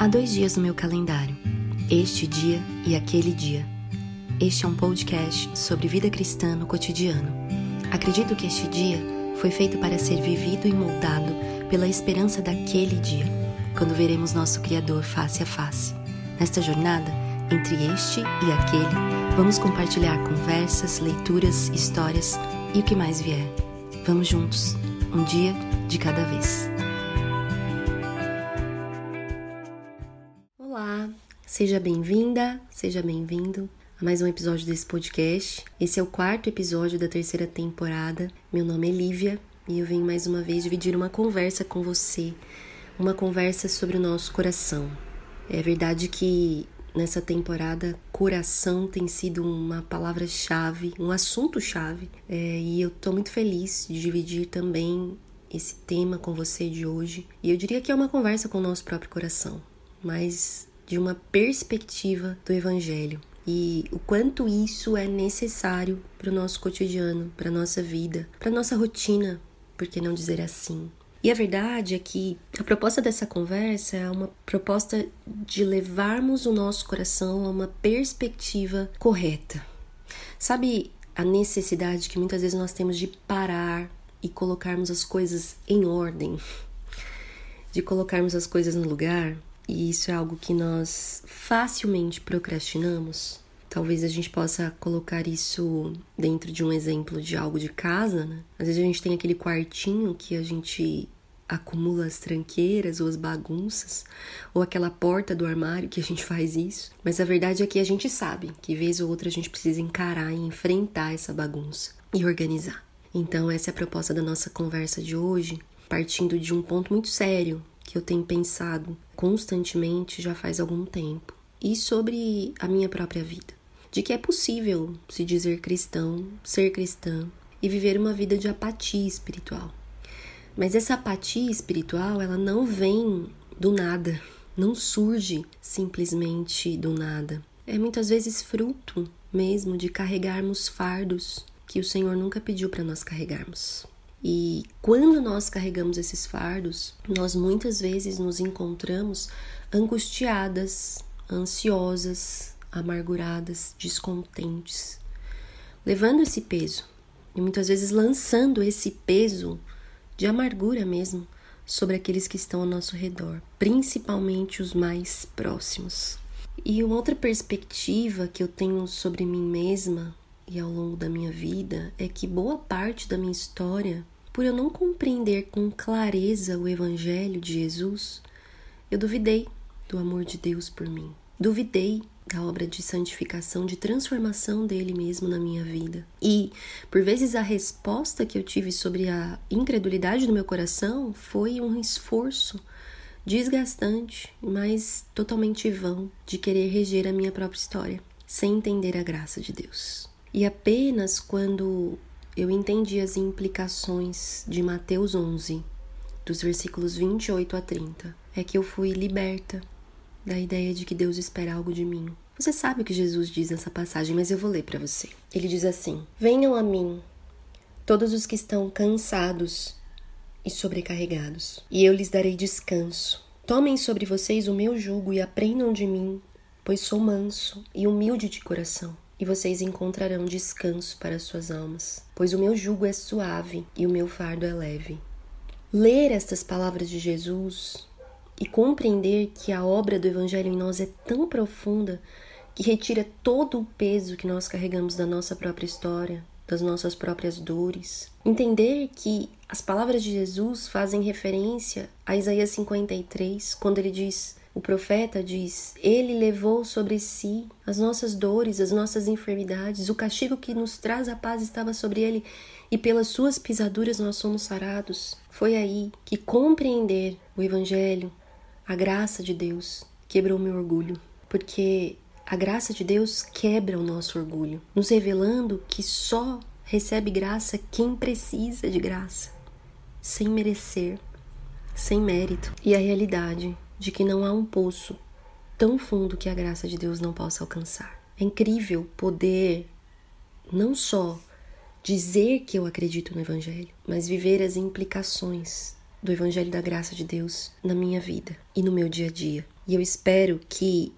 Há dois dias no meu calendário, este dia e aquele dia. Este é um podcast sobre vida cristã no cotidiano. Acredito que este dia foi feito para ser vivido e moldado pela esperança daquele dia, quando veremos nosso Criador face a face. Nesta jornada, entre este e aquele, vamos compartilhar conversas, leituras, histórias e o que mais vier. Vamos juntos, um dia de cada vez. Seja bem-vinda, seja bem-vindo a mais um episódio desse podcast. Esse é o quarto episódio da terceira temporada. Meu nome é Lívia e eu venho mais uma vez dividir uma conversa com você, uma conversa sobre o nosso coração. É verdade que nessa temporada coração tem sido uma palavra-chave, um assunto-chave, é, e eu tô muito feliz de dividir também esse tema com você de hoje. E eu diria que é uma conversa com o nosso próprio coração mas de uma perspectiva do Evangelho e o quanto isso é necessário para o nosso cotidiano, para a nossa vida, para a nossa rotina, por que não dizer assim? E a verdade é que a proposta dessa conversa é uma proposta de levarmos o nosso coração a uma perspectiva correta. Sabe a necessidade que muitas vezes nós temos de parar e colocarmos as coisas em ordem, de colocarmos as coisas no lugar? E isso é algo que nós facilmente procrastinamos, talvez a gente possa colocar isso dentro de um exemplo de algo de casa, né? Às vezes a gente tem aquele quartinho que a gente acumula as tranqueiras ou as bagunças, ou aquela porta do armário que a gente faz isso. Mas a verdade é que a gente sabe que vez ou outra a gente precisa encarar e enfrentar essa bagunça e organizar. Então essa é a proposta da nossa conversa de hoje, partindo de um ponto muito sério que eu tenho pensado constantemente já faz algum tempo e sobre a minha própria vida. De que é possível se dizer cristão, ser cristã e viver uma vida de apatia espiritual. Mas essa apatia espiritual, ela não vem do nada, não surge simplesmente do nada. É muitas vezes fruto mesmo de carregarmos fardos que o Senhor nunca pediu para nós carregarmos. E quando nós carregamos esses fardos, nós muitas vezes nos encontramos angustiadas, ansiosas, amarguradas, descontentes, levando esse peso e muitas vezes lançando esse peso de amargura mesmo sobre aqueles que estão ao nosso redor, principalmente os mais próximos. E uma outra perspectiva que eu tenho sobre mim mesma e ao longo da minha vida é que boa parte da minha história, por eu não compreender com clareza o Evangelho de Jesus, eu duvidei do amor de Deus por mim. Duvidei da obra de santificação, de transformação dele mesmo na minha vida. E, por vezes, a resposta que eu tive sobre a incredulidade do meu coração foi um esforço desgastante, mas totalmente vão de querer reger a minha própria história, sem entender a graça de Deus. E apenas quando eu entendi as implicações de Mateus 11, dos versículos 28 a 30, é que eu fui liberta da ideia de que Deus espera algo de mim. Você sabe o que Jesus diz nessa passagem, mas eu vou ler para você. Ele diz assim: Venham a mim, todos os que estão cansados e sobrecarregados, e eu lhes darei descanso. Tomem sobre vocês o meu jugo e aprendam de mim, pois sou manso e humilde de coração e vocês encontrarão descanso para suas almas, pois o meu jugo é suave e o meu fardo é leve. Ler estas palavras de Jesus e compreender que a obra do Evangelho em nós é tão profunda que retira todo o peso que nós carregamos da nossa própria história, das nossas próprias dores. Entender que as palavras de Jesus fazem referência a Isaías 53, quando ele diz: o profeta diz: Ele levou sobre si as nossas dores, as nossas enfermidades, o castigo que nos traz a paz estava sobre ele, e pelas suas pisaduras nós somos sarados. Foi aí que compreender o Evangelho, a graça de Deus, quebrou meu orgulho, porque a graça de Deus quebra o nosso orgulho, nos revelando que só recebe graça quem precisa de graça, sem merecer, sem mérito. E a realidade de que não há um poço tão fundo que a graça de Deus não possa alcançar. É incrível poder não só dizer que eu acredito no Evangelho, mas viver as implicações do Evangelho da Graça de Deus na minha vida e no meu dia a dia. E eu espero que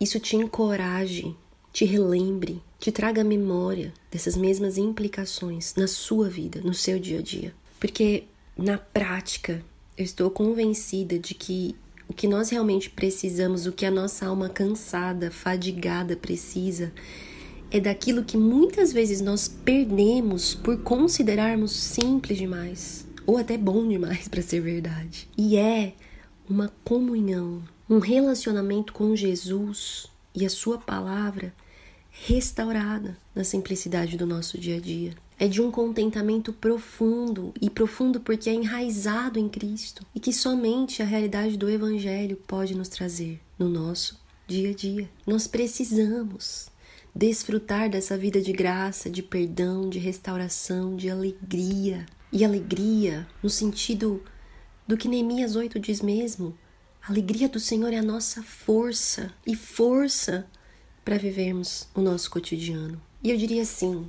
isso te encoraje, te relembre, te traga memória dessas mesmas implicações na sua vida, no seu dia a dia. Porque na prática, eu estou convencida de que o que nós realmente precisamos, o que a nossa alma cansada, fadigada precisa, é daquilo que muitas vezes nós perdemos por considerarmos simples demais ou até bom demais para ser verdade. E é uma comunhão, um relacionamento com Jesus e a Sua palavra restaurada na simplicidade do nosso dia a dia. É de um contentamento profundo e profundo porque é enraizado em Cristo e que somente a realidade do Evangelho pode nos trazer no nosso dia a dia. Nós precisamos desfrutar dessa vida de graça, de perdão, de restauração, de alegria, e alegria, no sentido do que Neemias 8 diz mesmo, a alegria do Senhor é a nossa força e força para vivermos o nosso cotidiano. E eu diria assim: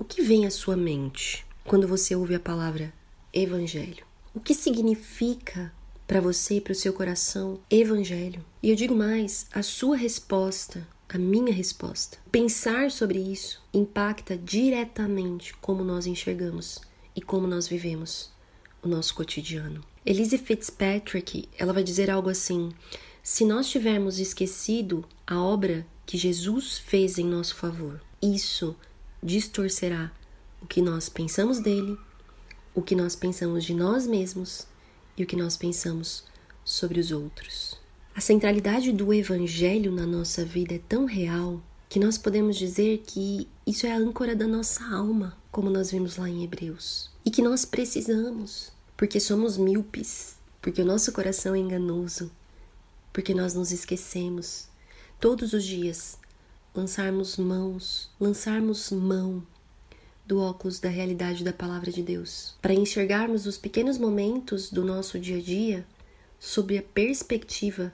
o que vem à sua mente quando você ouve a palavra evangelho? O que significa para você e para o seu coração evangelho? E eu digo mais: a sua resposta, a minha resposta. Pensar sobre isso impacta diretamente como nós enxergamos e como nós vivemos o nosso cotidiano. Elise Fitzpatrick, ela vai dizer algo assim: se nós tivermos esquecido a obra que Jesus fez em nosso favor, isso distorcerá o que nós pensamos dele, o que nós pensamos de nós mesmos e o que nós pensamos sobre os outros. A centralidade do evangelho na nossa vida é tão real que nós podemos dizer que isso é a âncora da nossa alma, como nós vimos lá em Hebreus. E que nós precisamos, porque somos míopes, porque o nosso coração é enganoso, porque nós nos esquecemos todos os dias lançarmos mãos, lançarmos mão do óculos da realidade da palavra de Deus, para enxergarmos os pequenos momentos do nosso dia a dia sob a perspectiva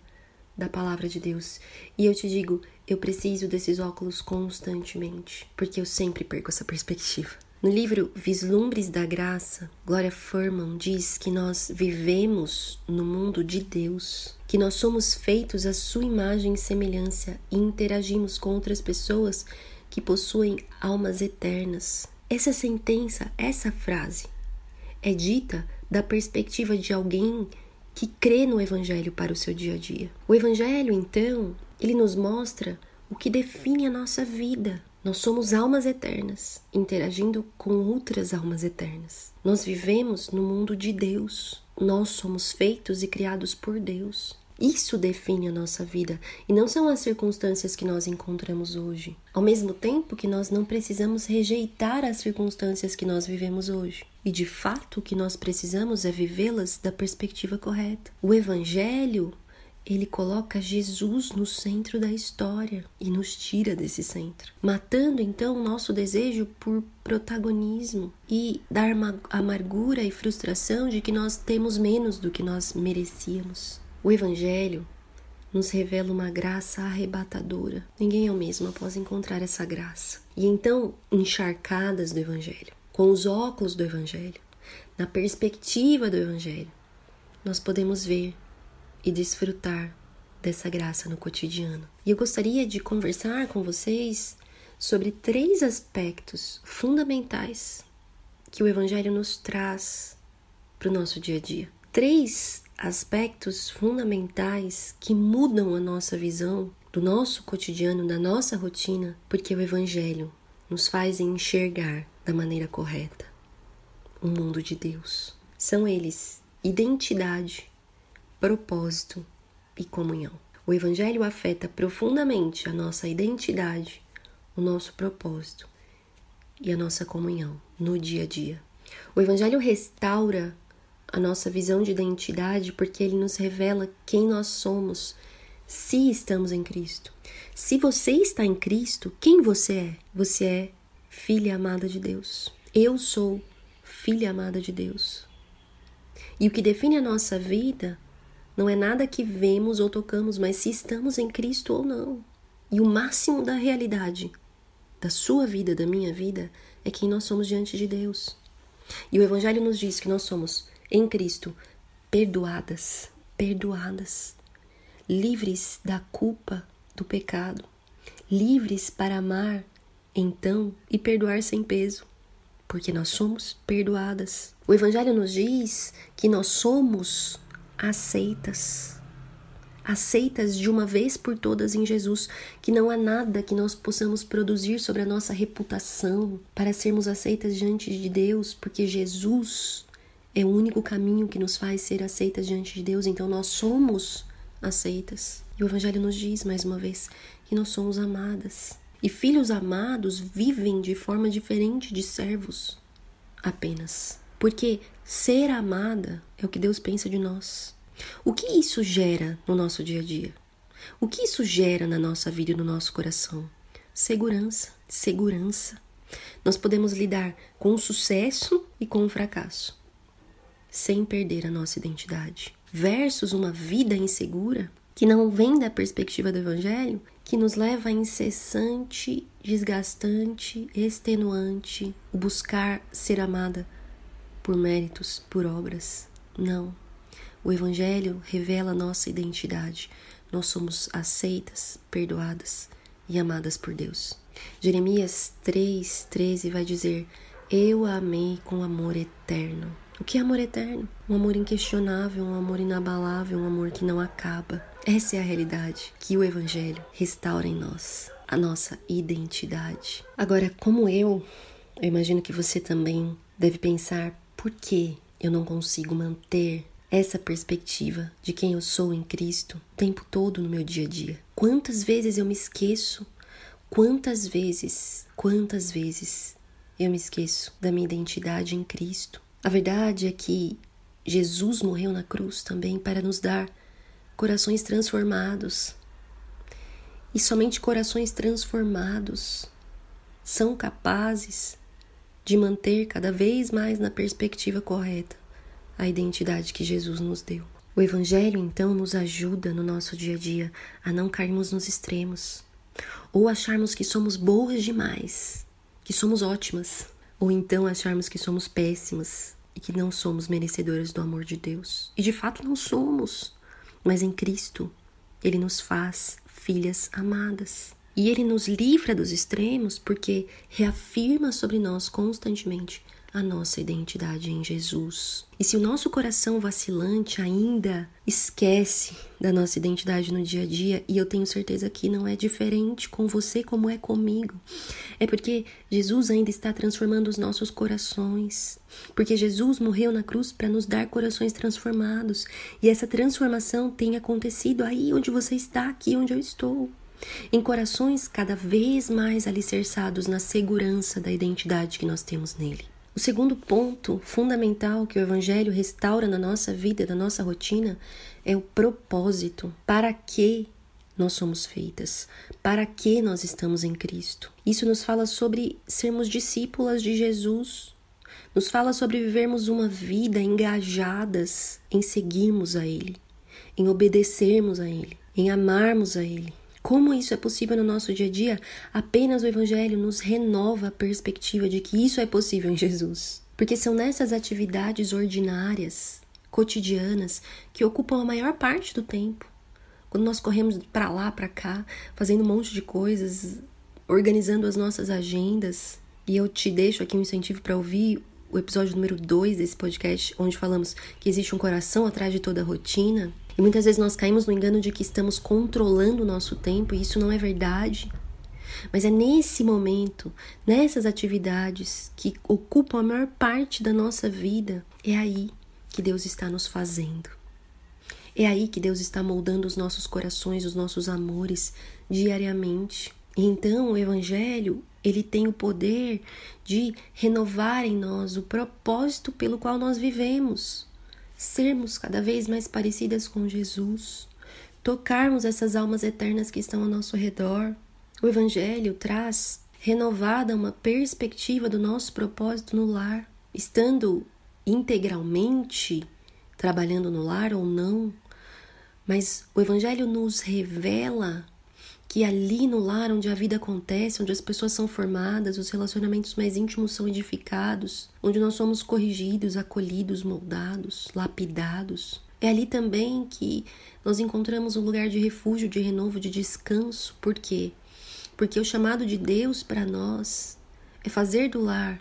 da palavra de Deus. E eu te digo, eu preciso desses óculos constantemente, porque eu sempre perco essa perspectiva. No livro Vislumbres da Graça, Gloria Furman diz que nós vivemos no mundo de Deus, que nós somos feitos à sua imagem e semelhança e interagimos com outras pessoas que possuem almas eternas. Essa sentença, essa frase, é dita da perspectiva de alguém que crê no Evangelho para o seu dia a dia. O Evangelho, então, ele nos mostra o que define a nossa vida. Nós somos almas eternas, interagindo com outras almas eternas. Nós vivemos no mundo de Deus. Nós somos feitos e criados por Deus. Isso define a nossa vida e não são as circunstâncias que nós encontramos hoje. Ao mesmo tempo que nós não precisamos rejeitar as circunstâncias que nós vivemos hoje. E de fato, o que nós precisamos é vivê-las da perspectiva correta. O Evangelho, ele coloca Jesus no centro da história e nos tira desse centro, matando então o nosso desejo por protagonismo e dar amargura e frustração de que nós temos menos do que nós merecíamos. O Evangelho nos revela uma graça arrebatadora. Ninguém é o mesmo após encontrar essa graça. E então, encharcadas do Evangelho, com os óculos do Evangelho, na perspectiva do Evangelho, nós podemos ver e desfrutar dessa graça no cotidiano. E eu gostaria de conversar com vocês sobre três aspectos fundamentais que o Evangelho nos traz para o nosso dia a dia. Três aspectos fundamentais que mudam a nossa visão do nosso cotidiano, da nossa rotina, porque o Evangelho nos faz enxergar da maneira correta o mundo de Deus. São eles identidade, propósito e comunhão. O Evangelho afeta profundamente a nossa identidade, o nosso propósito e a nossa comunhão no dia a dia. O Evangelho restaura a nossa visão de identidade porque ele nos revela quem nós somos se estamos em Cristo. Se você está em Cristo, quem você é? Você é filha amada de Deus. Eu sou filha amada de Deus. E o que define a nossa vida não é nada que vemos ou tocamos, mas se estamos em Cristo ou não. E o máximo da realidade da sua vida, da minha vida, é quem nós somos diante de Deus. E o Evangelho nos diz que nós somos em Cristo perdoadas, perdoadas, livres da culpa do pecado, livres para amar então e perdoar sem peso, porque nós somos perdoadas. O Evangelho nos diz que nós somos aceitas, aceitas de uma vez por todas em Jesus, que não há nada que nós possamos produzir sobre a nossa reputação para sermos aceitas diante de Deus, porque Jesus é o único caminho que nos faz ser aceitas diante de Deus, então nós somos aceitas. E o Evangelho nos diz, mais uma vez, que nós somos amadas. E filhos amados vivem de forma diferente de servos apenas. Porque ser amada é o que Deus pensa de nós. O que isso gera no nosso dia a dia? O que isso gera na nossa vida e no nosso coração? Segurança, segurança. Nós podemos lidar com o sucesso e com o fracasso, sem perder a nossa identidade. Versus uma vida insegura, que não vem da perspectiva do Evangelho, que nos leva a incessante, desgastante, extenuante o buscar ser amada por méritos, por obras. Não. O Evangelho revela nossa identidade. Nós somos aceitas, perdoadas e amadas por Deus. Jeremias 3,13 vai dizer: Eu a amei com amor eterno. O que é amor eterno? Um amor inquestionável, um amor inabalável, um amor que não acaba. Essa é a realidade que o Evangelho restaura em nós, a nossa identidade. Agora, como eu, eu imagino que você também deve pensar por que eu não consigo manter essa perspectiva de quem eu sou em Cristo o tempo todo no meu dia a dia. Quantas vezes eu me esqueço? Quantas vezes, quantas vezes eu me esqueço da minha identidade em Cristo? A verdade é que Jesus morreu na cruz também para nos dar corações transformados. E somente corações transformados são capazes de manter cada vez mais na perspectiva correta a identidade que Jesus nos deu. O Evangelho, então, nos ajuda no nosso dia a dia a não cairmos nos extremos, ou acharmos que somos boas demais, que somos ótimas, ou então acharmos que somos péssimas, e que não somos merecedoras do amor de Deus. E de fato não somos, mas em Cristo ele nos faz filhas amadas. E ele nos livra dos extremos porque reafirma sobre nós constantemente a nossa identidade em Jesus. E se o nosso coração vacilante ainda esquece da nossa identidade no dia a dia, e eu tenho certeza que não é diferente com você como é comigo, é porque Jesus ainda está transformando os nossos corações. Porque Jesus morreu na cruz para nos dar corações transformados, e essa transformação tem acontecido aí onde você está, aqui onde eu estou em corações cada vez mais alicerçados na segurança da identidade que nós temos nele. O segundo ponto fundamental que o Evangelho restaura na nossa vida, na nossa rotina, é o propósito. Para que nós somos feitas? Para que nós estamos em Cristo? Isso nos fala sobre sermos discípulas de Jesus. Nos fala sobre vivermos uma vida engajadas em seguirmos a Ele, em obedecermos a Ele, em amarmos a Ele, como isso é possível no nosso dia a dia? Apenas o Evangelho nos renova a perspectiva de que isso é possível em Jesus. Porque são nessas atividades ordinárias, cotidianas, que ocupam a maior parte do tempo. Quando nós corremos para lá, para cá, fazendo um monte de coisas, organizando as nossas agendas, e eu te deixo aqui um incentivo para ouvir o episódio número 2 desse podcast, onde falamos que existe um coração atrás de toda a rotina. E muitas vezes nós caímos no engano de que estamos controlando o nosso tempo e isso não é verdade. Mas é nesse momento, nessas atividades que ocupam a maior parte da nossa vida, é aí que Deus está nos fazendo. É aí que Deus está moldando os nossos corações, os nossos amores diariamente. E então o evangelho, ele tem o poder de renovar em nós o propósito pelo qual nós vivemos sermos cada vez mais parecidas com Jesus, tocarmos essas almas eternas que estão ao nosso redor. O Evangelho traz renovada uma perspectiva do nosso propósito no lar, estando integralmente trabalhando no lar ou não, mas o Evangelho nos revela que ali no lar onde a vida acontece, onde as pessoas são formadas, os relacionamentos mais íntimos são edificados, onde nós somos corrigidos, acolhidos, moldados, lapidados. É ali também que nós encontramos um lugar de refúgio, de renovo, de descanso. Por quê? Porque o chamado de Deus para nós é fazer do lar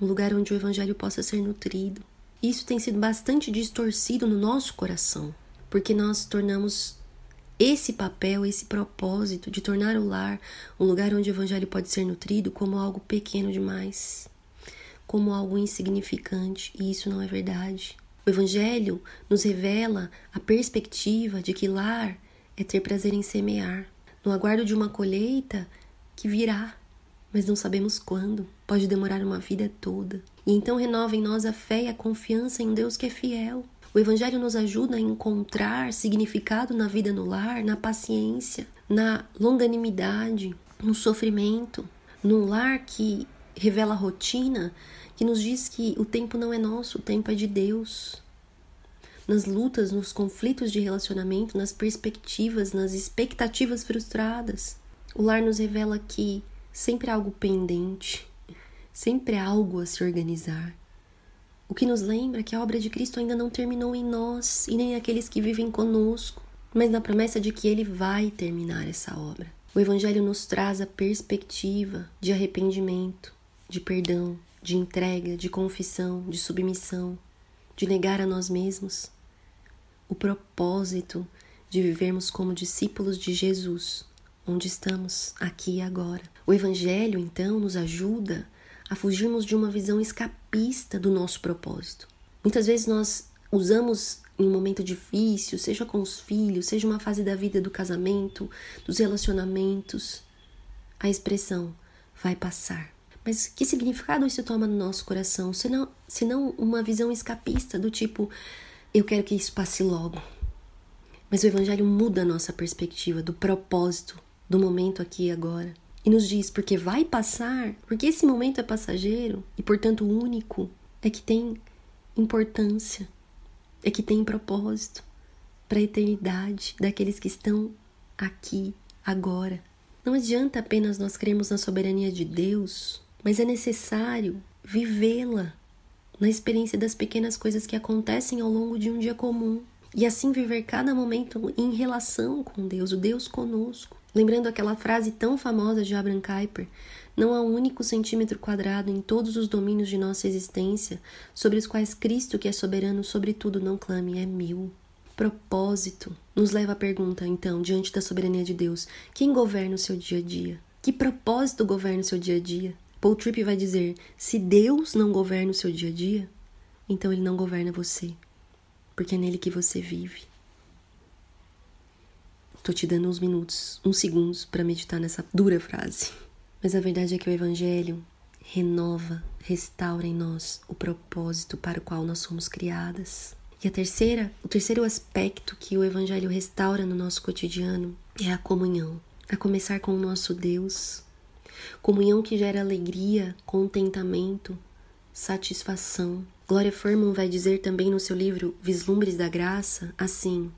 um lugar onde o evangelho possa ser nutrido. Isso tem sido bastante distorcido no nosso coração, porque nós tornamos esse papel, esse propósito de tornar o lar um lugar onde o evangelho pode ser nutrido como algo pequeno demais, como algo insignificante, e isso não é verdade. O evangelho nos revela a perspectiva de que lar é ter prazer em semear, no aguardo de uma colheita que virá, mas não sabemos quando, pode demorar uma vida toda. E então renova em nós a fé e a confiança em Deus que é fiel. O Evangelho nos ajuda a encontrar significado na vida no lar, na paciência, na longanimidade, no sofrimento, num lar que revela rotina, que nos diz que o tempo não é nosso, o tempo é de Deus. Nas lutas, nos conflitos de relacionamento, nas perspectivas, nas expectativas frustradas. O lar nos revela que sempre há algo pendente, sempre há algo a se organizar. O que nos lembra que a obra de Cristo ainda não terminou em nós e nem aqueles que vivem conosco, mas na promessa de que Ele vai terminar essa obra. O Evangelho nos traz a perspectiva de arrependimento, de perdão, de entrega, de confissão, de submissão, de negar a nós mesmos. O propósito de vivermos como discípulos de Jesus, onde estamos, aqui e agora. O Evangelho, então, nos ajuda a fugirmos de uma visão escapista do nosso propósito. Muitas vezes nós usamos em um momento difícil, seja com os filhos, seja uma fase da vida do casamento, dos relacionamentos, a expressão vai passar. Mas que significado isso toma no nosso coração? Senão, senão uma visão escapista do tipo, eu quero que isso passe logo. Mas o Evangelho muda a nossa perspectiva do propósito do momento aqui e agora e nos diz porque vai passar, porque esse momento é passageiro e portanto único, é que tem importância, é que tem propósito para a eternidade daqueles que estão aqui, agora. Não adianta apenas nós cremos na soberania de Deus, mas é necessário vivê-la na experiência das pequenas coisas que acontecem ao longo de um dia comum e assim viver cada momento em relação com Deus, o Deus conosco. Lembrando aquela frase tão famosa de Abraham Kuyper, não há um único centímetro quadrado em todos os domínios de nossa existência sobre os quais Cristo, que é soberano sobre tudo, não clame, é mil. Propósito nos leva à pergunta, então, diante da soberania de Deus: quem governa o seu dia a dia? Que propósito governa o seu dia a dia? Paul Tripp vai dizer: se Deus não governa o seu dia a dia, então ele não governa você, porque é nele que você vive. Tô te dando uns minutos, uns segundos para meditar nessa dura frase. Mas a verdade é que o Evangelho renova, restaura em nós o propósito para o qual nós somos criadas. E a terceira, o terceiro aspecto que o Evangelho restaura no nosso cotidiano é a comunhão. A começar com o nosso Deus. Comunhão que gera alegria, contentamento, satisfação. Glória Furman vai dizer também no seu livro Vislumbres da Graça assim: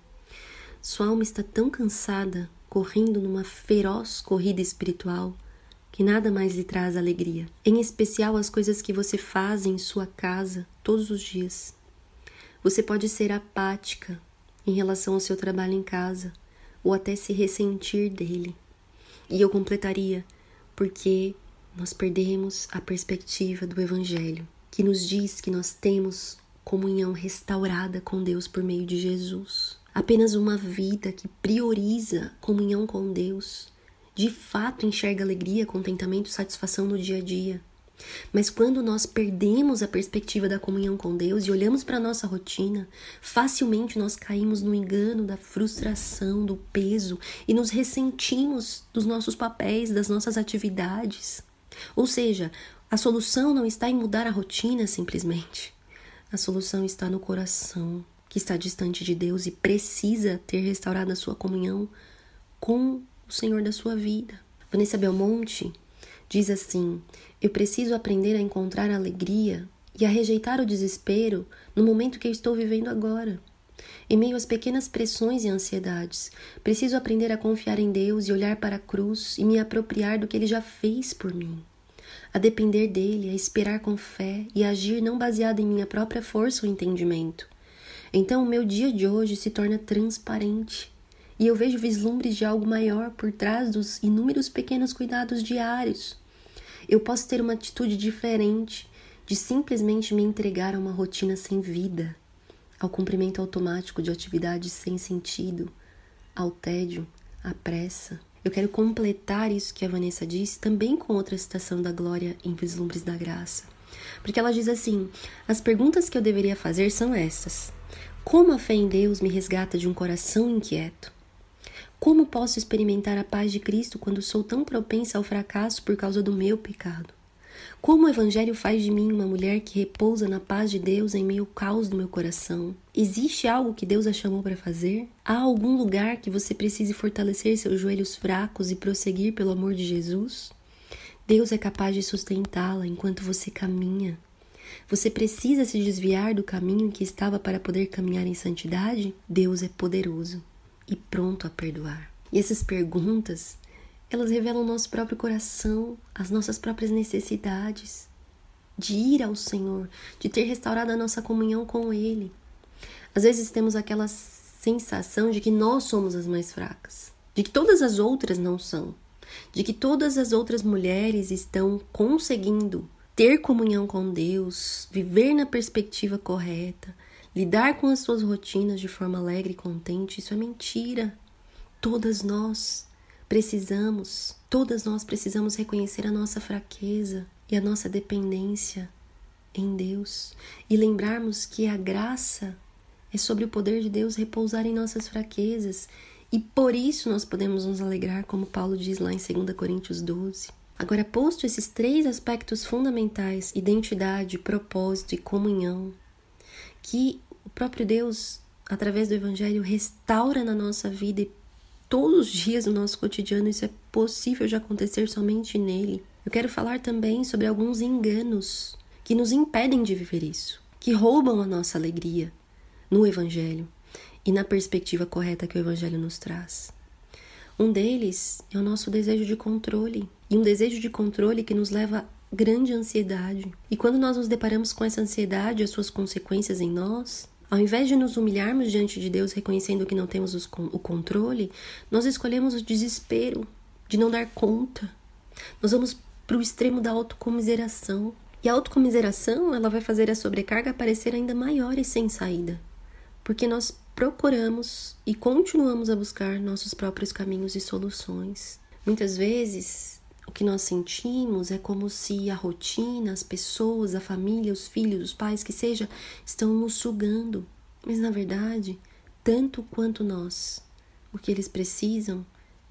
sua alma está tão cansada, correndo numa feroz corrida espiritual, que nada mais lhe traz alegria, em especial as coisas que você faz em sua casa todos os dias. Você pode ser apática em relação ao seu trabalho em casa, ou até se ressentir dele. E eu completaria, porque nós perdemos a perspectiva do Evangelho, que nos diz que nós temos comunhão restaurada com Deus por meio de Jesus. Apenas uma vida que prioriza comunhão com Deus, de fato enxerga alegria, contentamento, satisfação no dia a dia. Mas quando nós perdemos a perspectiva da comunhão com Deus e olhamos para a nossa rotina, facilmente nós caímos no engano da frustração, do peso e nos ressentimos dos nossos papéis, das nossas atividades. Ou seja, a solução não está em mudar a rotina simplesmente. A solução está no coração, que está distante de Deus e precisa ter restaurado a sua comunhão com o Senhor da sua vida. Vanessa Belmonte diz assim: Eu preciso aprender a encontrar a alegria e a rejeitar o desespero no momento que eu estou vivendo agora. Em meio às pequenas pressões e ansiedades, preciso aprender a confiar em Deus e olhar para a cruz e me apropriar do que Ele já fez por mim. A depender dele, a esperar com fé e agir não baseado em minha própria força ou entendimento. Então o meu dia de hoje se torna transparente e eu vejo vislumbres de algo maior por trás dos inúmeros pequenos cuidados diários. Eu posso ter uma atitude diferente de simplesmente me entregar a uma rotina sem vida, ao cumprimento automático de atividades sem sentido, ao tédio, à pressa. Eu quero completar isso que a Vanessa disse também com outra citação da Glória em Vislumbres da Graça. Porque ela diz assim: as perguntas que eu deveria fazer são essas. Como a fé em Deus me resgata de um coração inquieto? Como posso experimentar a paz de Cristo quando sou tão propensa ao fracasso por causa do meu pecado? Como o Evangelho faz de mim uma mulher que repousa na paz de Deus em meio ao caos do meu coração? Existe algo que Deus a chamou para fazer? Há algum lugar que você precise fortalecer seus joelhos fracos e prosseguir pelo amor de Jesus? Deus é capaz de sustentá-la enquanto você caminha. Você precisa se desviar do caminho que estava para poder caminhar em santidade? Deus é poderoso e pronto a perdoar. E essas perguntas, elas revelam o nosso próprio coração, as nossas próprias necessidades de ir ao Senhor, de ter restaurado a nossa comunhão com Ele. Às vezes temos aquela sensação de que nós somos as mais fracas, de que todas as outras não são, de que todas as outras mulheres estão conseguindo ter comunhão com Deus, viver na perspectiva correta, Lidar com as suas rotinas de forma alegre e contente, isso é mentira. Todas nós precisamos, todas nós precisamos reconhecer a nossa fraqueza e a nossa dependência em Deus e lembrarmos que a graça é sobre o poder de Deus repousar em nossas fraquezas e por isso nós podemos nos alegrar, como Paulo diz lá em 2 Coríntios 12. Agora, posto esses três aspectos fundamentais, identidade, propósito e comunhão, que o próprio Deus, através do Evangelho, restaura na nossa vida e todos os dias do nosso cotidiano isso é possível de acontecer somente nele. Eu quero falar também sobre alguns enganos que nos impedem de viver isso, que roubam a nossa alegria no Evangelho e na perspectiva correta que o Evangelho nos traz. Um deles é o nosso desejo de controle, e um desejo de controle que nos leva grande ansiedade. E quando nós nos deparamos com essa ansiedade e as suas consequências em nós, ao invés de nos humilharmos diante de Deus, reconhecendo que não temos os, o controle, nós escolhemos o desespero de não dar conta. Nós vamos para o extremo da autocomiseração. E a autocomiseração, ela vai fazer a sobrecarga parecer ainda maior e sem saída. Porque nós procuramos e continuamos a buscar nossos próprios caminhos e soluções. Muitas vezes o que nós sentimos é como se a rotina, as pessoas, a família, os filhos, os pais, que seja, estão nos sugando. Mas na verdade, tanto quanto nós, o que eles precisam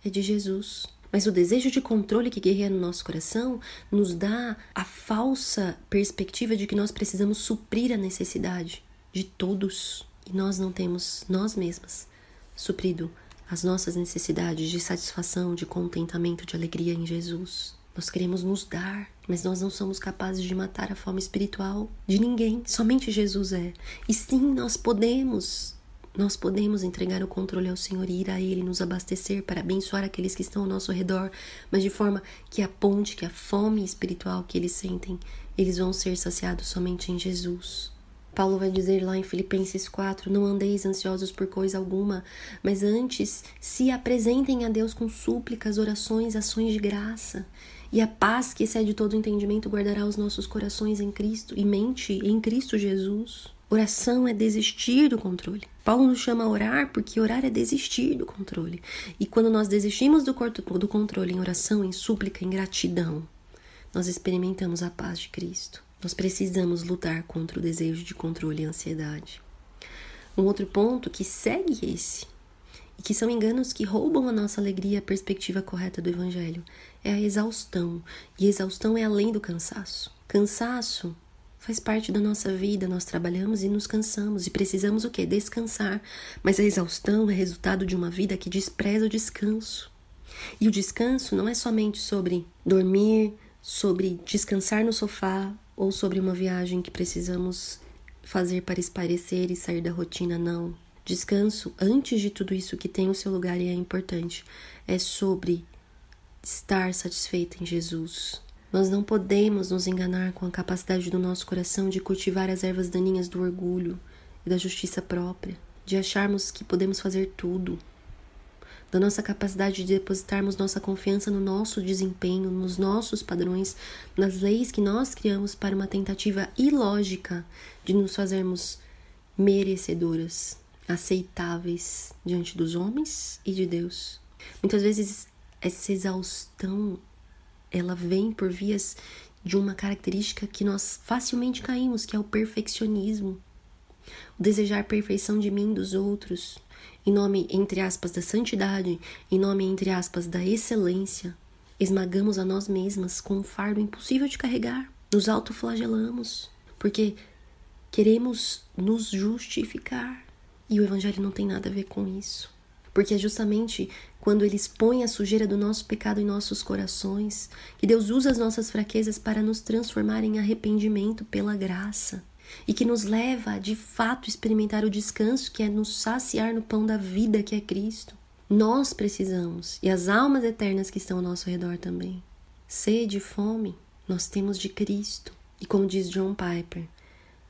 é de Jesus. Mas o desejo de controle que guerreia no nosso coração nos dá a falsa perspectiva de que nós precisamos suprir a necessidade de todos e nós não temos nós mesmas suprido as nossas necessidades de satisfação, de contentamento, de alegria em Jesus. Nós queremos nos dar, mas nós não somos capazes de matar a fome espiritual de ninguém. Somente Jesus é. E sim, nós podemos. Nós podemos entregar o controle ao Senhor e ir a Ele, nos abastecer para abençoar aqueles que estão ao nosso redor, mas de forma que a ponte, que a fome espiritual que eles sentem, eles vão ser saciados somente em Jesus. Paulo vai dizer lá em Filipenses 4: Não andeis ansiosos por coisa alguma, mas antes se apresentem a Deus com súplicas, orações, ações de graça. E a paz que excede todo entendimento guardará os nossos corações em Cristo e mente em Cristo Jesus. Oração é desistir do controle. Paulo nos chama a orar porque orar é desistir do controle. E quando nós desistimos do, do controle em oração, em súplica, em gratidão, nós experimentamos a paz de Cristo. Nós precisamos lutar contra o desejo de controle e ansiedade. Um outro ponto que segue esse, e que são enganos que roubam a nossa alegria e a perspectiva correta do Evangelho, é a exaustão. E exaustão é além do cansaço. Cansaço faz parte da nossa vida, nós trabalhamos e nos cansamos e precisamos o que? Descansar. Mas a exaustão é resultado de uma vida que despreza o descanso. E o descanso não é somente sobre dormir, sobre descansar no sofá ou sobre uma viagem que precisamos fazer para esparecer e sair da rotina, não. Descanso, antes de tudo isso que tem o seu lugar e é importante, é sobre estar satisfeita em Jesus. Nós não podemos nos enganar com a capacidade do nosso coração de cultivar as ervas daninhas do orgulho e da justiça própria, de acharmos que podemos fazer tudo, da nossa capacidade de depositarmos nossa confiança no nosso desempenho, nos nossos padrões, nas leis que nós criamos para uma tentativa ilógica de nos fazermos merecedoras, aceitáveis diante dos homens e de Deus. Muitas vezes essa exaustão ela vem por vias de uma característica que nós facilmente caímos, que é o perfeccionismo. O desejar perfeição de mim e dos outros, em nome, entre aspas, da santidade, em nome, entre aspas, da excelência, esmagamos a nós mesmas com um fardo impossível de carregar. Nos autoflagelamos, porque queremos nos justificar. E o Evangelho não tem nada a ver com isso. Porque é justamente quando ele expõe a sujeira do nosso pecado em nossos corações que Deus usa as nossas fraquezas para nos transformar em arrependimento pela graça e que nos leva a de fato experimentar o descanso que é nos saciar no pão da vida que é Cristo. Nós precisamos, e as almas eternas que estão ao nosso redor também. Sede e fome, nós temos de Cristo. E como diz John Piper,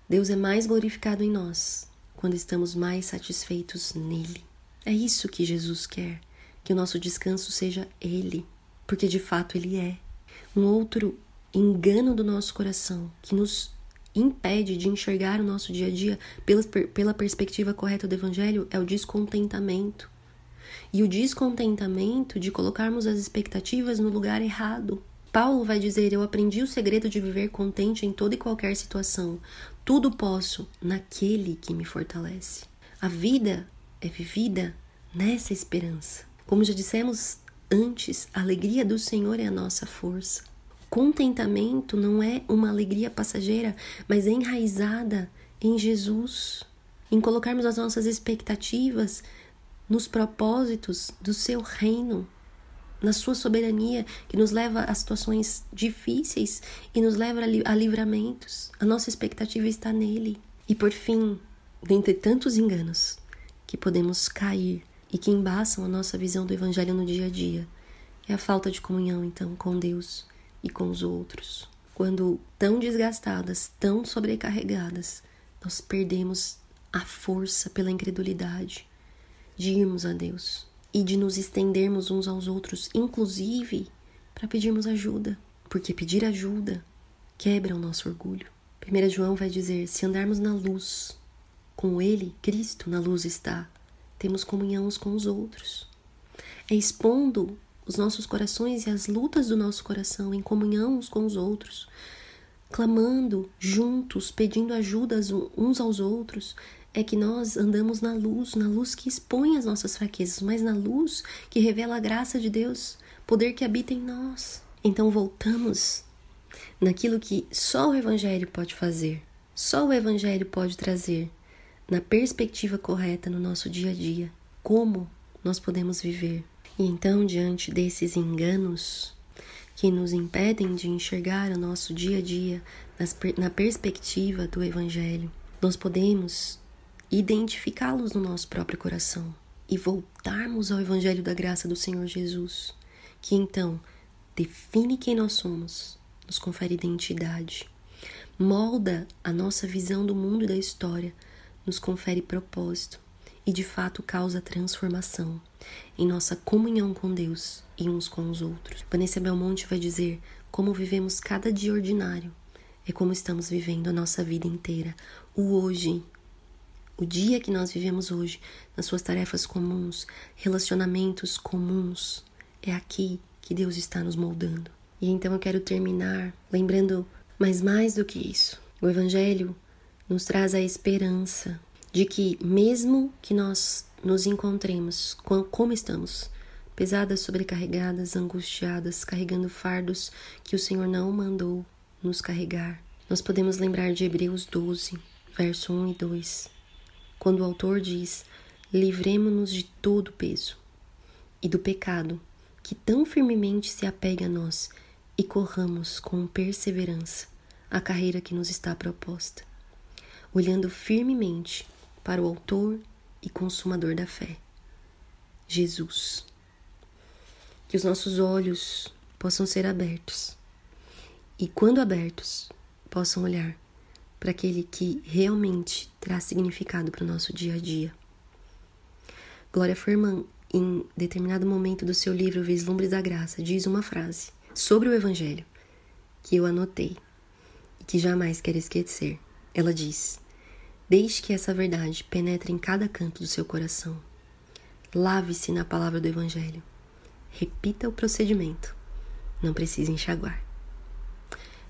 Deus é mais glorificado em nós quando estamos mais satisfeitos nele. É isso que Jesus quer, que o nosso descanso seja Ele, porque de fato Ele é. Um outro engano do nosso coração que nos impede de enxergar o nosso dia a dia pela, pela perspectiva correta do Evangelho é o descontentamento. E o descontentamento de colocarmos as expectativas no lugar errado. Paulo vai dizer: Eu aprendi o segredo de viver contente em toda e qualquer situação. Tudo posso naquele que me fortalece. A vida é vivida nessa esperança. Como já dissemos antes, a alegria do Senhor é a nossa força. Contentamento não é uma alegria passageira, mas é enraizada em Jesus, em colocarmos as nossas expectativas nos propósitos do seu reino, na sua soberania, que nos leva a situações difíceis e nos leva a livramentos. A nossa expectativa está nele. E por fim, dentre tantos enganos que podemos cair e que embaçam a nossa visão do evangelho no dia a dia, é a falta de comunhão então com Deus, e com os outros. Quando tão desgastadas, tão sobrecarregadas, nós perdemos a força pela incredulidade de irmos a Deus e de nos estendermos uns aos outros, inclusive para pedirmos ajuda, porque pedir ajuda quebra o nosso orgulho. 1 João vai dizer: se andarmos na luz, com Ele, Cristo, na luz está, temos comunhão uns com os outros. É expondo os nossos corações e as lutas do nosso coração em comunhão uns com os outros, clamando juntos, pedindo ajuda uns aos outros, é que nós andamos na luz, na luz que expõe as nossas fraquezas, mas na luz que revela a graça de Deus, poder que habita em nós. Então voltamos naquilo que só o Evangelho pode fazer, só o Evangelho pode trazer, na perspectiva correta no nosso dia a dia, como nós podemos viver e então, diante desses enganos que nos impedem de enxergar o nosso dia a dia na perspectiva do Evangelho, nós podemos identificá-los no nosso próprio coração e voltarmos ao Evangelho da graça do Senhor Jesus, que então define quem nós somos, nos confere identidade, molda a nossa visão do mundo e da história, nos confere propósito e de fato causa transformação em nossa comunhão com Deus e uns com os outros. Vanessa Belmonte vai dizer: como vivemos cada dia ordinário é como estamos vivendo a nossa vida inteira, o hoje. O dia que nós vivemos hoje, nas suas tarefas comuns, relacionamentos comuns, é aqui que Deus está nos moldando. E então eu quero terminar lembrando, mas mais do que isso, o Evangelho nos traz a esperança de que, mesmo que nós nos encontremos como estamos, pesadas, sobrecarregadas, angustiadas, carregando fardos que o Senhor não mandou nos carregar, nós podemos lembrar de Hebreus 12, verso 1 e 2, quando o autor diz: Livremo-nos de todo peso e do pecado que tão firmemente se apega a nós e corramos com perseverança a carreira que nos está proposta, olhando firmemente para o Autor e consumador da fé, Jesus. Que os nossos olhos possam ser abertos e, quando abertos, possam olhar para aquele que realmente traz significado para o nosso dia a dia. Glória Furman, em determinado momento do seu livro Vislumbres da Graça, diz uma frase sobre o Evangelho que eu anotei e que jamais quero esquecer. Ela diz: Deixe que essa verdade penetre em cada canto do seu coração. Lave-se na palavra do Evangelho. Repita o procedimento. Não precisa enxaguar.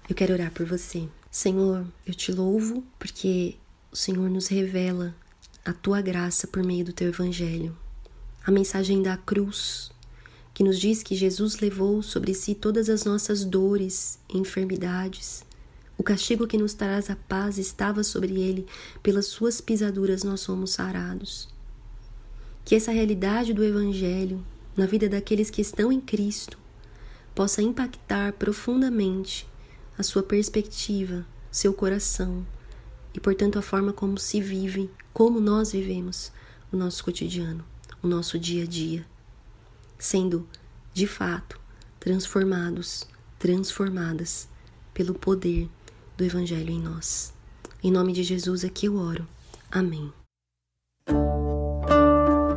Eu quero orar por você. Senhor, eu te louvo porque o Senhor nos revela a tua graça por meio do teu Evangelho. A mensagem da cruz, que nos diz que Jesus levou sobre si todas as nossas dores e enfermidades o castigo que nos traz a paz estava sobre ele, pelas suas pisaduras nós somos sarados. Que essa realidade do Evangelho, na vida daqueles que estão em Cristo, possa impactar profundamente a sua perspectiva, seu coração e, portanto, a forma como se vive, como nós vivemos o nosso cotidiano, o nosso dia a dia, sendo, de fato, transformados, transformadas pelo poder do Evangelho em nós. Em nome de Jesus aqui eu oro. Amém.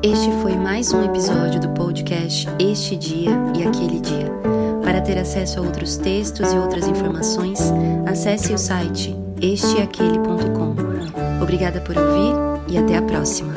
Este foi mais um episódio do podcast Este Dia e Aquele Dia. Para ter acesso a outros textos e outras informações, acesse o site esteaquele.com. Obrigada por ouvir e até a próxima.